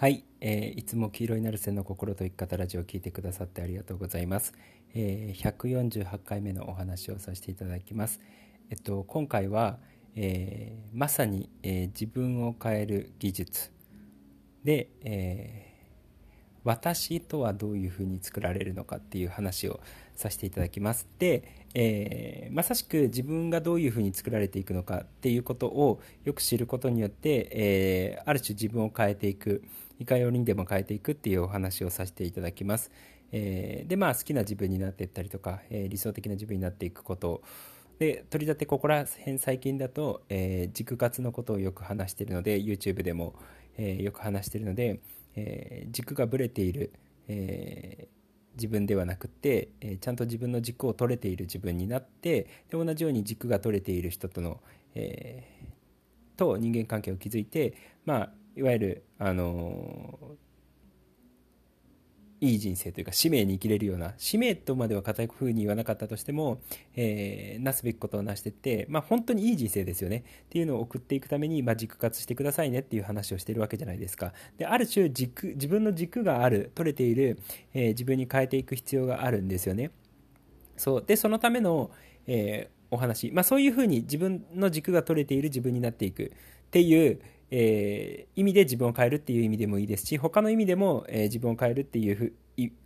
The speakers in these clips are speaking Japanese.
はい、えー、いつも黄色いなる線の心と生き方ラジオを聞いてくださってありがとうございます、えー、148回目のお話をさせていただきますえっと今回は、えー、まさに、えー、自分を変える技術で、えー私とはどういうふうに作られるのかっていう話をさせていただきます。で、え、まさしく自分がどういうふうに作られていくのかっていうことをよく知ることによって、え、ある種自分を変えていくいかようにでも変えていくっていうお話をさせていただきます。えー、でまあ好きな自分になっていったりとか、え理想的な自分になっていくことで取り立てここら辺最近だと、え軸活のことをよく話しているので YouTube でも、えよく話しているのでえー、軸がぶれている、えー、自分ではなくて、え、ちゃんと自分の軸を取れている自分になってで同じように軸が取れている人との、えと人間関係を築いて、まあ、いわゆる、あのいい人生というか使命に生きれるような使命とまでは固くふうに言わなかったとしても、えー、なすべきことをなしていって、まあ、本当にいい人生ですよね。っていうのを送っていくために、まあ、軸活してくださいねっていう話をしてるわけじゃないですか。である種軸自分の軸がある取れている、えー、自分に変えていく必要があるんですよね。そう。でそのための、えー、お話、まあ、そういうふうに自分の軸が取れている自分になっていく。っていうえー、意味で自分を変えるっていう意味でもいいですし他の意味でも、えー、自分を変えるっていうふ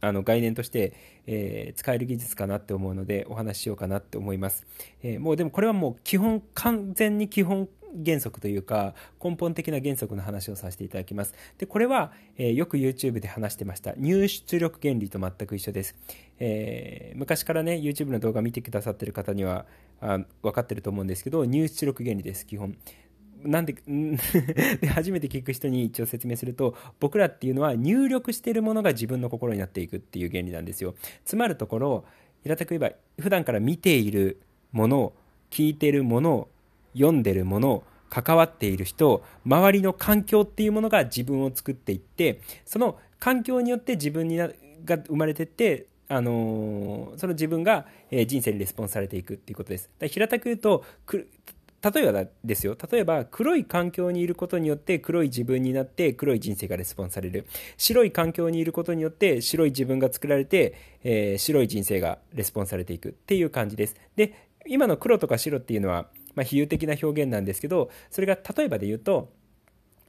あの概念として、えー、使える技術かなって思うのでお話ししようかなって思います、えもうでもこれはもう基本完全に基本原則というか根本的な原則の話をさせていただきます。でこれは、えよく YouTube で話してました。入出力原理と全く一緒です、え昔からね YouTube の動画見てくださってる方にはあ分かってると思うんですけど入出力原理です基本。なんで で初めて聞く人に一応説明すると僕らっていうのは入力しているものが自分の心になっていくっていう原理なんですよつまるところ平たく言えば普段から見ているもの聞いているもの読んでるもの関わっている人周りの環境っていうものが自分を作っていってその環境によって自分になが生まれてってあのー、その自分が、えー、人生にレスポンスされていくっていうことです。平たく言うと例えばですよ。例えば黒い環境にいることによって黒い自分になって黒い人生がレスポンされる。白い環境にいることによって白い自分が作られて、えー、白い人生がレスポンされていく。っていう感じです。で今の黒とか白っていうのは、まあ、比喩的な表現なんですけどそれが例えばで言うと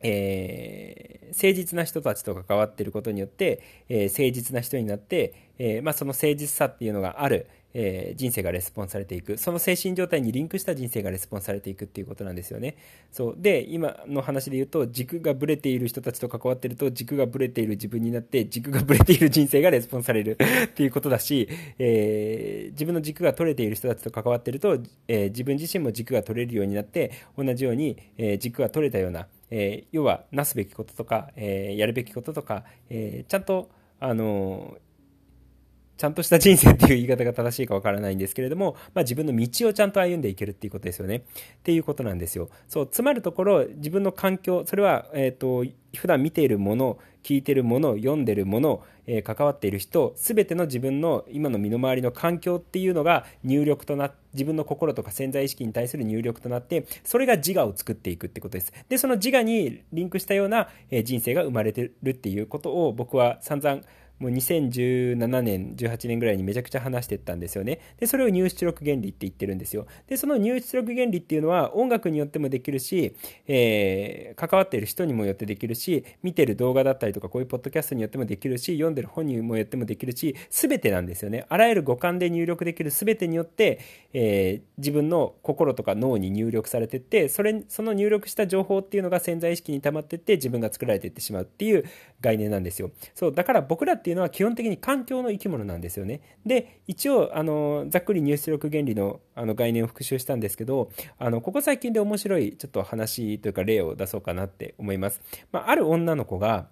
えー、誠実な人たちと関わってることによって、えー、誠実な人になって、え、まあ、その誠実さっていうのがある、えー、人生がレスポンされていく。その精神状態にリンクした人生がレスポンされていくっていうことなんですよね。そう。で今の話で言うと軸がぶれている人たちと関わってると軸がぶれている自分になって軸がぶれている人生がレスポンされる。っていうことだし、えー、自分の軸が取れている人たちと関わってると、えー、自分自身も軸が取れるようになって同じように、え軸が取れたような、え要はなすべきこととか、えやるべきこととか、えちゃんとあのちゃんとした人生っていう言い方が正しいかわからないんですけれども、まあ、自分の道をちゃんと歩んでいけるっていうことですよね。っていうことなんですよ。そう、つまるところ、自分の環境、それは、えっ、ー、と、普段見ているもの、聞いているもの、読んでいるもの、えー、関わっている人、すべての自分の今の身の回りの環境っていうのが入力となって、自分の心とか潜在意識に対する入力となって、それが自我を作っていくってことです。で、その自我にリンクしたような、えー、人生が生まれてるっていうことを僕は散々もう2017年、18年ぐらいにめちゃくちゃ話してったんですよね。で、それを入出力原理って言ってるんですよ。で、その入出力原理っていうのは音楽によってもできるし、えー、関わっている人にもよってできるし、見てる動画だったりとか、こういうポッドキャストによってもできるし、読んでる本にもよってもできるし、すべてなんですよね。あらゆる五感で入力できるすべてによって、えー、自分の心とか脳に入力されてって、それ、その入力した情報っていうのが潜在意識に溜まってって自分が作られていってしまうっていう概念なんですよ。そう、だから僕らっていうのは基本的に環境の生き物なんですよね。で、一応、あの、ざっくり入出力原理のあの概念を復習したんですけど、あの、ここ最近で面白いちょっと話というか例を出そうかなって思います。まあ、ある女の子が、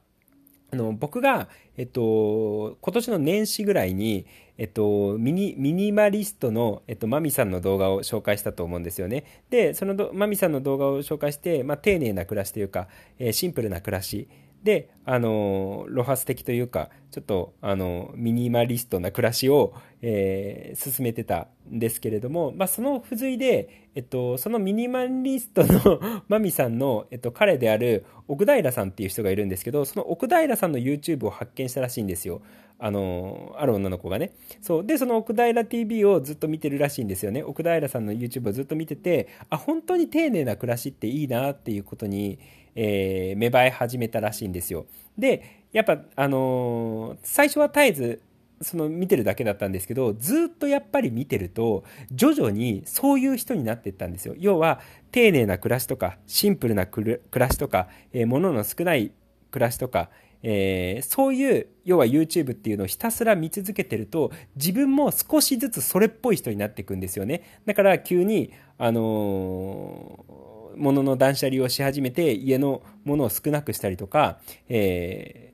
あの、僕が、えっと、今年の年始ぐらいに、えっと、ミニ、ミニマリストの、えっと、マミさんの動画を紹介したと思うんですよね。で、そのマミさんの動画を紹介して、まあ、丁寧な暮らしというか、えー、シンプルな暮らしで、あの、ロハス的というか、ちょっと、あの、ミニマリストな暮らしを、えー、進めてたんですけれども、まあ、その付随で、えっと、そのミニマリストの マミさんの、えっと、彼である奥平さんっていう人がいるんですけど、その奥平さんの YouTube を発見したらしいんですよ。あの、ある女の子がね。そう。で、その奥平 TV をずっと見てるらしいんですよね。奥平さんの YouTube をずっと見てて、あ、本当に丁寧な暮らしっていいなっていうことに、えー、芽生え始めたらしいんですよ。で、やっぱ、あのー、最初は絶えず、その見てるだけだったんですけど、ずっとやっぱり見てると、徐々にそういう人になっていったんですよ。要は、丁寧な暮らしとか、シンプルな暮らしとか、えー、物の少ない暮らしとか、えー、そういう要は YouTube っていうのをひたすら見続けてると自分も少しずつそれっぽい人になっていくんですよねだから急にあのー、物の断捨離をし始めて家のものを少なくしたりとか、え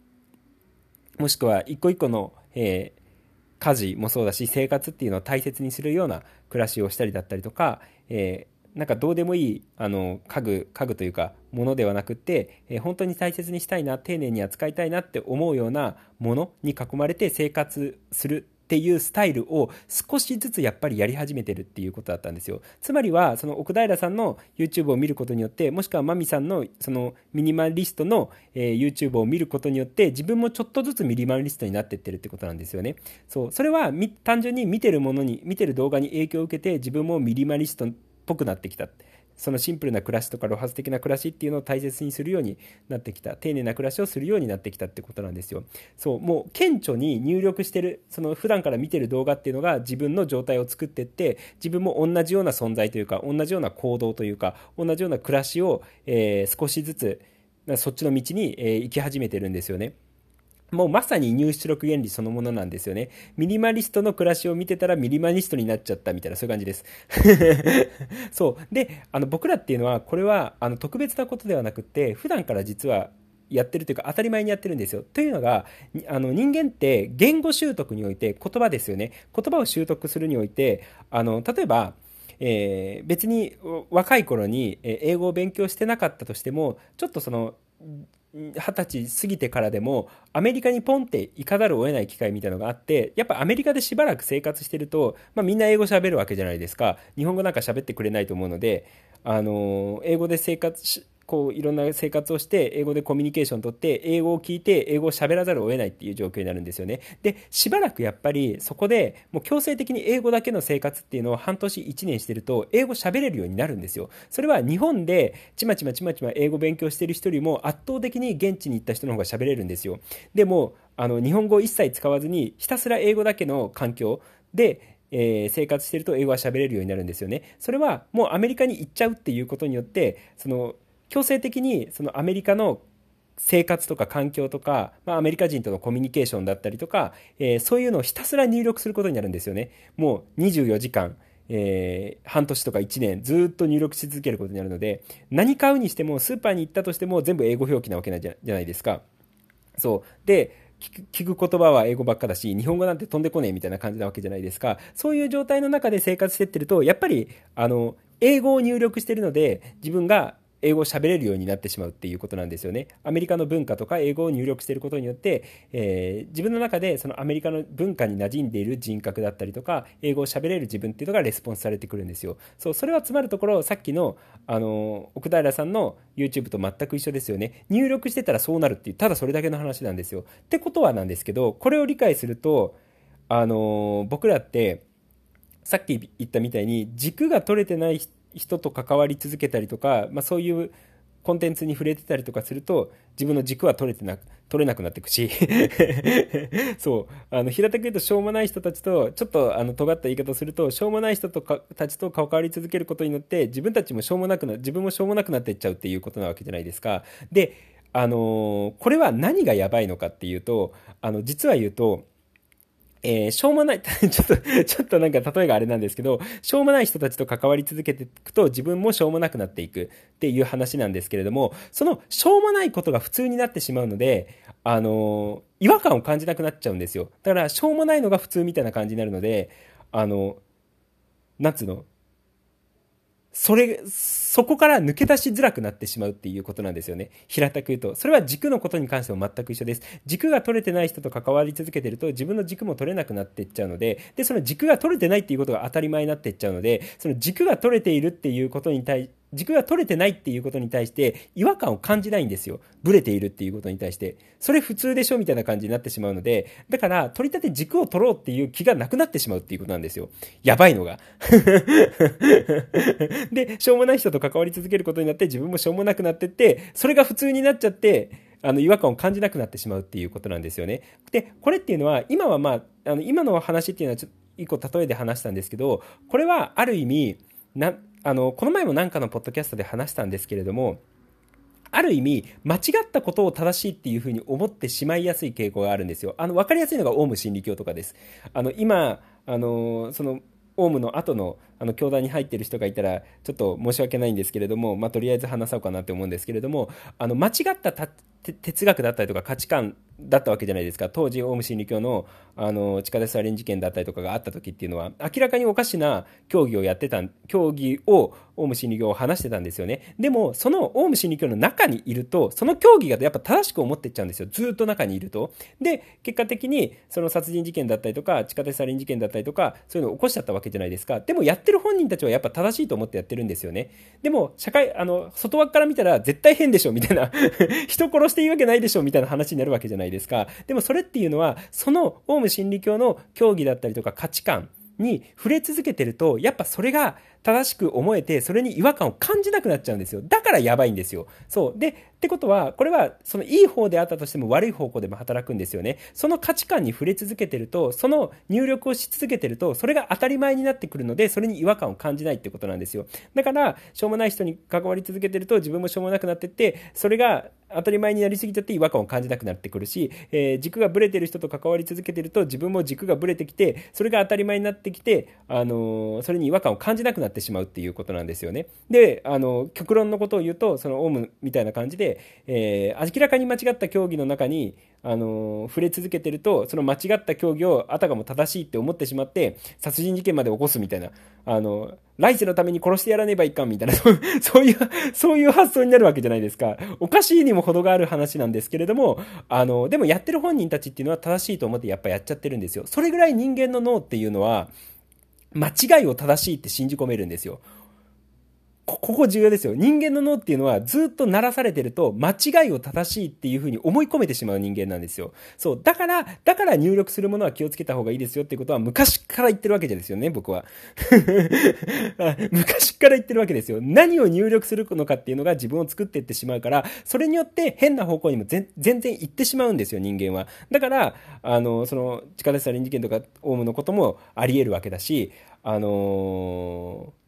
ー、もしくは一個一個の、え家事もそうだし生活っていうのを大切にするような暮らしをしたりだったりとか、えーなんかどうでもいいあの家具家具というかものではなくって、えー、本当に大切にしたいな丁寧に扱いたいなって思うようなものに囲まれて生活するっていうスタイルを少しずつやっぱりやり始めてるっていうことだったんですよ。つまりは、その奥平さんの YouTube を見ることによって、もしくはマミさんのそのミニマリストの、え YouTube を見ることによって、自分もちょっとずつミニマリストになってってるってことなんですよね。そう。それは単純に見てるものに、見てる動画に影響を受けて、自分もミニマリストっぽくなってきたって。そのシンプルな暮らしとか、露発的な暮らしっていうのを大切にするようになってきた。丁寧な暮らしをするようになってきたってことなんですよ。そう、もう顕著に入力してる、その普段から見てる動画っていうのが自分の状態を作ってって、自分も同じような存在というか、同じような行動というか、同じような暮らしを、えー、少しずつ、そっちの道に、えー、行き始めてるんですよね。もうまさに入出力原理そのものなんですよね。ミニマリストの暮らしを見てたらミニマリストになっちゃったみたいな、そういう感じです。そう。で、あの、僕らっていうのは、これは、あの、特別なことではなくて、普段から実は、やってるというか当たり前にやってるんですよ。というのが、あの人間って言語習得において言葉ですよね。言葉を習得するにおいて、あの、例えば、えー、別に若い頃に英語を勉強してなかったとしても、ちょっとその二十歳過ぎてからでもアメリカにポンって行かざるを得ない機会みたいなのがあってやっぱアメリカでしばらく生活してると、まあ、みんな英語喋るわけじゃないですか。日本語なんか喋ってくれないと思うのであの英語で生活こういろんな生活をして英語でコミュニケーションをとって英語を聞いて英語を喋らざるを得ないっていう状況になるんですよね。でしばらくやっぱりそこでもう強制的に英語だけの生活っていうのを半年1年してると英語喋れるようになるんですよ。それは日本でちまちまちまちま英語勉強してる人よりも圧倒的に現地に行った人の方が喋れるんですよ。でもあの日本語を一切使わずにひたすら英語だけの環境でえー、生活してると英語は喋れるようになるんですよね。それはもうアメリカに行っちゃうっていうことによってその強制的にそのアメリカの生活とか環境とか、まあ、アメリカ人とのコミュニケーションだったりとか、えー、そういうのをひたすら入力することになるんですよね。もう24時間、えー、半年とか1年ずっと入力し続けることになるので、何買うにしても、スーパーに行ったとしても全部英語表記なわけじゃないですか。そう。で、聞く言葉は英語ばっかだし、日本語なんて飛んでこねえみたいな感じなわけじゃないですか。そういう状態の中で生活してってると、やっぱり、あの、英語を入力してるので、自分が英語を喋れるようになってしまうっていうことなんですよね。アメリカの文化とか英語を入力していることによって、えー、自分の中でそのアメリカの文化に馴染んでいる人格だったりとか、英語を喋れる自分っていうのがレスポンスされてくるんですよ。そう、それはつまるところ、さっきの、あの、奥平さんの YouTube と全く一緒ですよね。入力してたらそうなるっていう、ただそれだけの話なんですよ。ってことはなんですけど、これを理解すると、あの、僕らって、さっき言ったみたいに軸が取れてない人人と関わり続けたりとか、まあ、そういうコンテンツに触れてたりとかすると自分の軸は取れてな取れなくなっていくし。そう。あの平たく言うとしょうもない人たちとちょっとあの尖った言い方をするとしょうもない人とかたちと関わり続けることによって自分たちもしょうもなくな自分もしょうもなくなっていっちゃうっていうことなわけじゃないですか。であのこれは何がやばいのかっていうとあの実は言うとえー、しょうもない、ちょっと、ちょっとなんか例えがあれなんですけど、しょうもない人たちと関わり続けていくと自分もしょうもなくなっていくっていう話なんですけれども、そのしょうもないことが普通になってしまうので、あのー、違和感を感じなくなっちゃうんですよ。だから、しょうもないのが普通みたいな感じになるので、あの、なんつうの、それ、そこから抜け出しづらくなってしまうっていうことなんですよね。平たく言うと。それは軸のことに関しても全く一緒です。軸が取れてない人と関わり続けてると自分の軸も取れなくなっていっちゃうので、で、その軸が取れてないっていうことが当たり前になっていっちゃうので、その軸が取れているっていうことに対軸が取れてないっていうことに対して違和感を感じないんですよ。ブレているっていうことに対して。それ普通でしょみたいな感じになってしまうので、だから取り立て軸を取ろうっていう気がなくなってしまうっていうことなんですよ。やばいのが。で、しょうもない人と関わり続けることになって自分もしょうもなくなってって、それが普通になっちゃって、あの違和感を感じなくなってしまうっていうことなんですよね。で、これっていうのは、今はまあ、あの今の話っていうのはちょっと一個例えで話したんですけど、これはある意味、なあのこの前も何かのポッドキャストで話したんですけれどもある意味、間違ったことを正しいっていうふうに思ってしまいやすい傾向があるんですよ。あの、わかりやすいのがオウム真理教とかです。あの、今、あの、その、オウムの後のあの教団に入ってる人がいたらちょっと申し訳ないんですけれども、まあ、とりあえず話そうかなって思うんですけれどもあの間違った哲学だったりとか価値観だったわけじゃないですか。当時オウム真理教のあの地下鉄サリン事件だったりとかがあった時っていうのは明らかにおかしな競技をやってた競技をオウム真理教を話してたんですよね。でもそのオウム真理教の中にいるとその競技がやっぱ正しく思ってっちゃうんですよ。ずっと中にいると。で結果的にその殺人事件だったりとか地下鉄サリン事件だったりとかそういうのを起こしちゃったわけじゃないですか。でもやってる本人たちはやっぱ正しいと思ってやってるんですよね。でも社会あの外枠から見たら絶対変でしょみたいな。人殺していいわけないでしょみたいな話になるわけじゃないですか。でもそれっていうのはそのオウム真理教の教義だったりとか価値観に触れ続けてるとやっぱそれが正しく思えて、それに違和感を感じなくなっちゃうんですよ。だからやばいんですよ。そう。で、ってことは、これは、そのいい方であったとしても悪い方向でも働くんですよね。その価値観に触れ続けてると、その入力をし続けてると、それが当たり前になってくるので、それに違和感を感じないってことなんですよ。だから、しょうもない人に関わり続けてると、自分もしょうもなくなってって、それが当たり前になりすぎちゃって違和感を感じなくなってくるし、えー、軸がブレてる人と関わり続けてると、自分も軸がブレてきて、それが当たり前になってきて、あのー、それに違和感を感じなくなってってしまうっていうことなんですよね。で、あの、極論のことを言うと、そのオウムみたいな感じで、えー、明らかに間違った競技の中に、あの、触れ続けてると、その間違った競技をあたかも正しいって思ってしまって、殺人事件まで起こすみたいな、あの、来世のために殺してやらねばいかんみたいな、そういう、そういう発想になるわけじゃないですか。おかしいにも程がある話なんですけれども、あの、でもやってる本人たちっていうのは正しいと思ってやっぱやっちゃってるんですよ。それぐらい人間の脳っていうのは、間違いを正しいって信じ込めるんですよ。ここ重要ですよ。人間の脳っていうのはずっと鳴らされてると間違いを正しいっていうふうに思い込めてしまう人間なんですよ。そう。だから、だから入力するものは気をつけた方がいいですよっていうことは昔から言ってるわけですよね、僕は。昔から言ってるわけですよ。何を入力するのかっていうのが自分を作っていってしまうから、それによって変な方向にも全然行ってしまうんですよ、人間は。だから、あの、その、地下鉄サリン事件とか、オウムのこともあり得るわけだし、あのー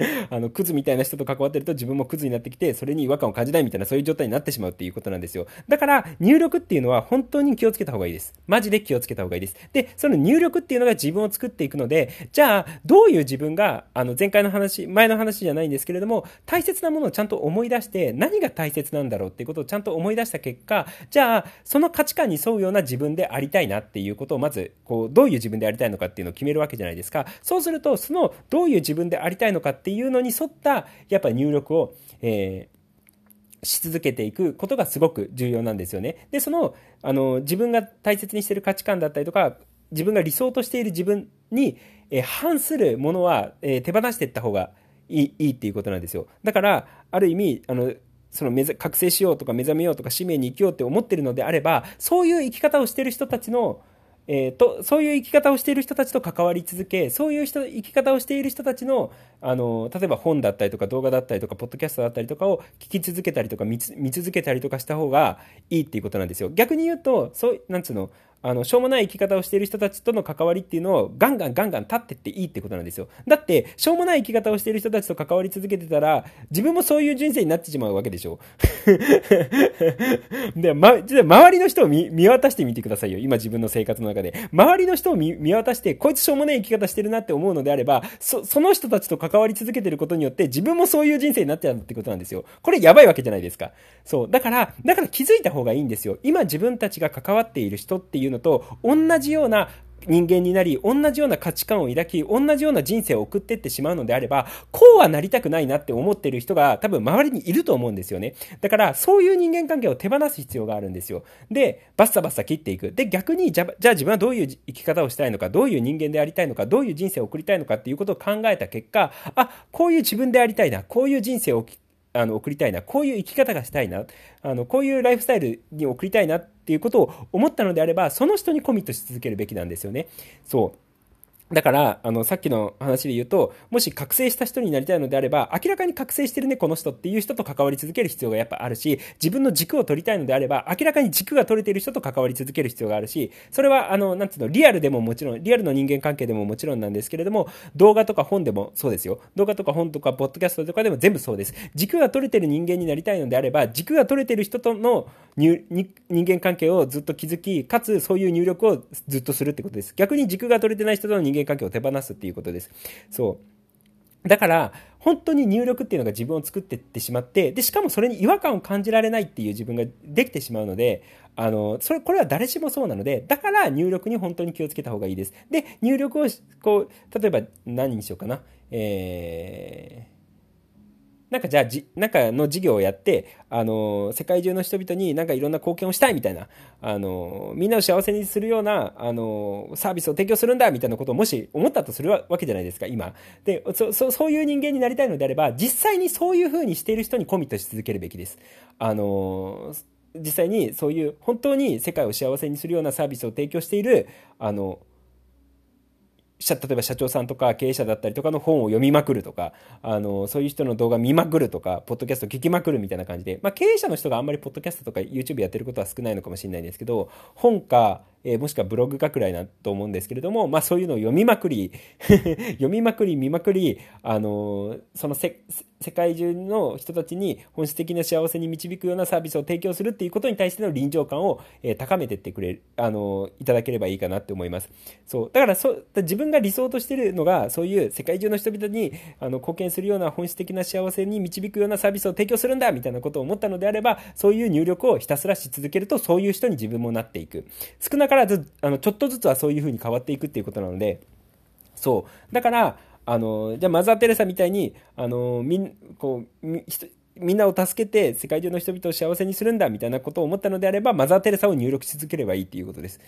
あの、クズみたいな人と関わってると自分もクズになってきて、それに違和感を感じないみたいな、そういう状態になってしまうっていうことなんですよ。だから、入力っていうのは本当に気をつけた方がいいです。マジで気をつけた方がいいです。で、その入力っていうのが自分を作っていくので、じゃあ、どういう自分が、あの、前回の話、前の話じゃないんですけれども、大切なものをちゃんと思い出して、何が大切なんだろうっていうことをちゃんと思い出した結果、じゃあ、その価値観に沿うような自分でありたいなっていうことを、まず、こう、どういう自分でありたいのかっていうのを決めるわけじゃないですか。そうすると、その、どういう自分でありたいのかってていうのに沿ったやっぱ入力を、えー、し続けていくことがすごく重要なんですよね。で、その、あの、自分が大切にしている価値観だったりとか、自分が理想としている自分に、えー、反するものは、えー、手放していった方がいいいいっていうことなんですよ。だから、ある意味、あの、その目覚醒しようとか目覚めようとか使命に生きようって思ってるのであれば、そういう生き方をしてる人たちの、えーと、そういう生き方をしている人たちと関わり続けそういう人生き方をしている人たちのあの例えば本だったりとか動画だったりとかポッドキャストだったりとかを聞き続けたりとか見続けたりとかした方がいいっていうことなんですよ。逆に言うとそうなんつうのあの、しょうもない生き方をしている人たちとの関わりっていうのをガンガンガンガン立ってっていいってことなんですよ。だって、しょうもない生き方をしている人たちと関わり続けてたら、自分もそういう人生になってしまうわけでしょ。で、ま、周りの人を見見渡してみてくださいよ。今自分の生活の中で。周りの人を見見渡して、こいつしょうもない生き方してるなって思うのであれば、そ、その人たちと関わり続けてることによって、自分もそういう人生になっちゃうってことなんですよ。これやばいわけじゃないですか。そう。だから、だから気づいた方がいいんですよ。今自分たちが関わっている人っていうのと、同じような人間になり、同じような価値観を抱き、同じような人生を送っていってしまうのであれば、こうはなりたくないなって思ってる人が多分周りにいると思うんですよね。だから、そういう人間関係を手放す必要があるんですよ。で、バッサバッサ切っていく。で、逆に、じゃ、じゃあ自分はどういう生き方をしたいのか、どういう人間でありたいのか、どういう人生を送りたいのかっていうことを考えた結果、あ、こういう自分でありたいな、こういう人生をあの送りたいな、こういう生き方がしたいな、あのこういうライフスタイルに送りたいなっていうことを思ったのであれば、その人にコミットし続けるべきなんですよね。そう。だから、あの、さっきの話で言うと、もし覚醒した人になりたいのであれば、明らかに覚醒してるね、この人っていう人と関わり続ける必要がやっぱあるし、自分の軸を取りたいのであれば、明らかに軸が取れてる人と関わり続ける必要があるし、それは、あの、なんつうの、リアルでももちろん、リアルの人間関係でももちろんなんですけれども、動画とか本でもそうですよ。動画とか本とか、ポッドキャストとかでも全部そうです。軸が取れてる人間になりたいのであれば、軸が取れてる人との人間関係をずっと築き、かつそういう入力をずっとするってことです。逆に軸が取れてない人との人間関係を手放すっていうことです。そう。だから、本当に入力っていうのが自分を作ってってしまって、で、しかもそれに違和感を感じられないっていう自分ができてしまうので、あの、それ、これは誰しもそうなので、だから入力に本当に気をつけた方がいいです。で、入力を、こう、例えば何にしようかな。えー、なんかじゃあじ、なんかの事業をやって、あの、世界中の人々になんかいろんな貢献をしたいみたいな、あの、みんなを幸せにするような、あの、サービスを提供するんだみたいなことをもし思ったとするわけじゃないですか、今。で、そ、そそういう人間になりたいのであれば、実際にそういう風にしている人にコミットし続けるべきです。あの、実際にそういう本当に世界を幸せにするようなサービスを提供している、あの、例えば社長さんとか経営者だったりとかの本を読みまくるとか、あの、そういう人の動画見まくるとか、ポッドキャスト聞きまくるみたいな感じで、まあ経営者の人があんまりポッドキャストとか YouTube やってることは少ないのかもしれないんですけど、本か、えー、もしくはブログかくらいなと思うんですけれども、まあそういうのを読みまくり 読みまくり見まくり、あのー、その世界中の人たちに本質的な幸せに導くようなサービスを提供するっていうことに対しての臨場感を、えー、高めてってくれる、あの、いただければいいかなって思います。そう。だからそ、自分が理想としてるのが、そういう世界中の人々に、あの、貢献するような本質的な幸せに導くようなサービスを提供するんだみたいなことを思ったのであれば、そういう入力をひたすらし続けると、そういう人に自分もなっていく。少なからず、あの、ちょっとずつはそういう風に変わっていくっていうことなので、そう。だから、あの、じゃあマザー・テレサみたいに、あの、みん、こう、みんなを助けて世界中の人々を幸せにするんだみたいなことを思ったのであれば、マザー・テレサを入力し続ければいいっていうことです。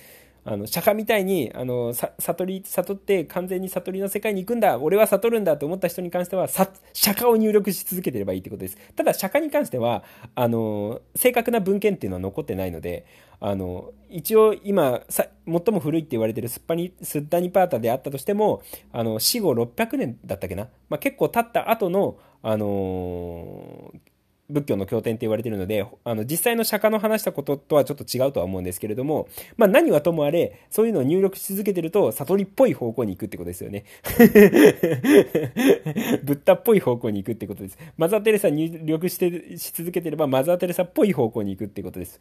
あの、釈迦みたいに、あの、悟り、悟って完全に悟りの世界に行くんだ、俺は悟るんだと思った人に関しては、釈迦を入力し続けてればいいってことです。ただ、釈迦に関しては、あの、正確な文献っていうのは残ってないので、あの、一応今、最も古いって言われてるスッパニ、スッダニパータであったとしても、あの、死後600年だったっけな？まあ、結構経った後の、あのー仏教の経典って言われてるので、あの、実際の釈迦の話したこととはちょっと違うとは思うんですけれども、まあ何はともあれ、そういうのを入力し続けてると、悟りっぽい方向に行くってことですよね。ブッダっぽい方向に行くってことです。マザー・テレサ入力して、し続けてれば、マザー・テレサっぽい方向に行くってことです。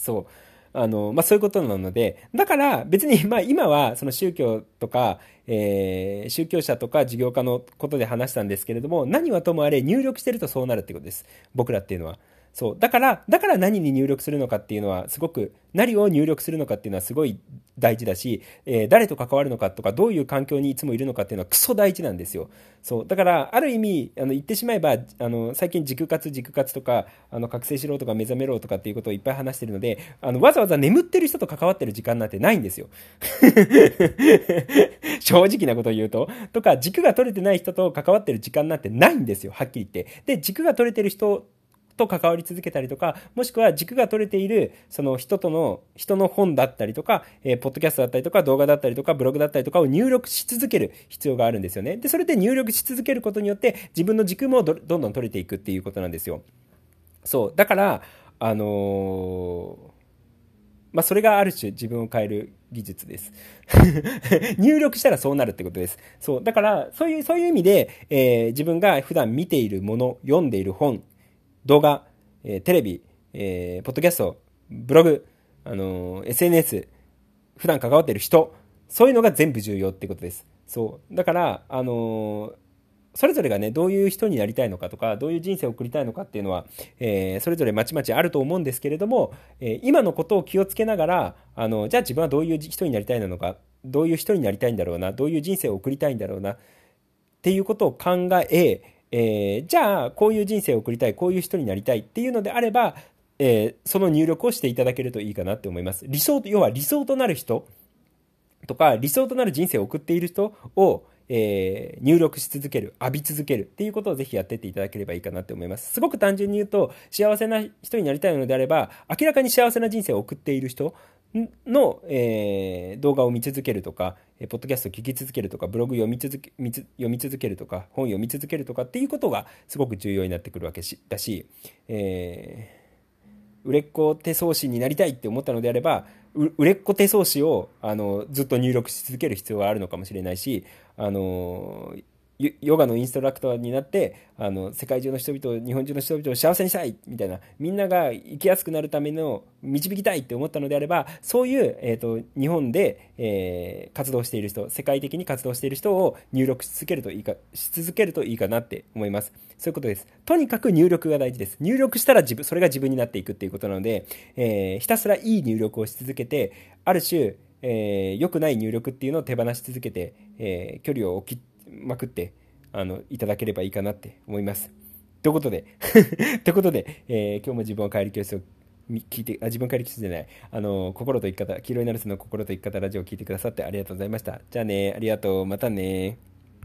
そう。あの、まあ、そういうことなので、だから別に、まあ、今はその宗教とか、えー、宗教者とか事業家のことで話したんですけれども、何はともあれ入力してるとそうなるってことです。僕らっていうのは。そう。だから、だから何に入力するのかっていうのは、すごく、何を入力するのかっていうのはすごい大事だし、えー、誰と関わるのかとか、どういう環境にいつもいるのかっていうのはクソ大事なんですよ。そう。だから、ある意味、あの、言ってしまえば、あの、最近軸活、軸活とか、あの、覚醒しろとか目覚めろとかっていうことをいっぱい話してるので、あの、わざわざ眠ってる人と関わってる時間なんてないんですよ。正直なことを言うと。とか、軸が取れてない人と関わってる時間なんてないんですよ。はっきり言って。で、軸が取れてる人と関わり続けたりとか、もしくは軸が取れている、その人との、人の本だったりとか、えー、ポッドキャストだったりとか、動画だったりとか、ブログだったりとかを入力し続ける必要があるんですよね。で、それで入力し続けることによって、自分の軸もどんどん取れていくっていうことなんですよ。そう。だから、あのーまあ、それがある種自分を変える技術です。入力したらそうなるってことです。そう。だから、そういう、そういう意味で、えー、自分が普段見ているもの、読んでいる本、動画、えー、テレビ、えー、ポッドキャスト、ブログ、あのー、SNS、普段関わってる人、そういうのが全部重要ってことです。そう。だから、あのそれぞれがね、どういう人になりたいのかとか、どういう人生を送りたいのかっていうのは、えー、それぞれまちまちあると思うんですけれども、えー、今のことを気をつけながら、あの、じゃあ自分はどういう人になりたいのか、どういう人になりたいんだろうなどういう人生を送りたいんだろうなっていうことを考ええー、じゃあこういう人生を送りたいこういう人になりたいっていうのであれば、えー、その入力をしていただけるといいかなって思います理想要は理想となる人とか理想となる人生を送っている人をえー、入力し続ける、浴び続けるっていうことをぜひやってっていただければいいかなって思います。すごく単純に言うと、幸せな人になりたいのであれば、明らかに幸せな人生を送っている人の、えー、動画を見続けるとか、えポッドキャスト聞き続けるとか、ブログ読み続け読み続けるとか、本読み続けるとかっていうことがすごく重要になってくるわけしだし、えー、売れっ子手相師になりたいって思ったのであれば、売れっ子手相師をあのずっと入力し続ける必要はあるのかもしれないし、あのヨガのインストラクターになってあの世界中の人々日本中の人々を幸せにしたいみたいなみんなが生きやすくなるための導きたいって思ったのであればそういう、えーと、日本で、えー、活動している人世界的に活動している人を入力し続けるといいかし続けるといいかなって思います。そういうことです。とにかく入力が大事です。入力したら自分それが自分になっていくっていうことなので、えー、ひたすらいい入力をし続けてある種えー、良くない入力っていうのを手放し続けて、えー、距離を置きまくってあのいただければいいかなって思います。ということで ということで、えー、今日も自分を変える教室を聞いて、あ、自分帰り教室じゃない、あの、心と生き方、黄色いナルスの心と生き方ラジオを聞いてくださってありがとうございました。じゃあね、ありがとう、またね。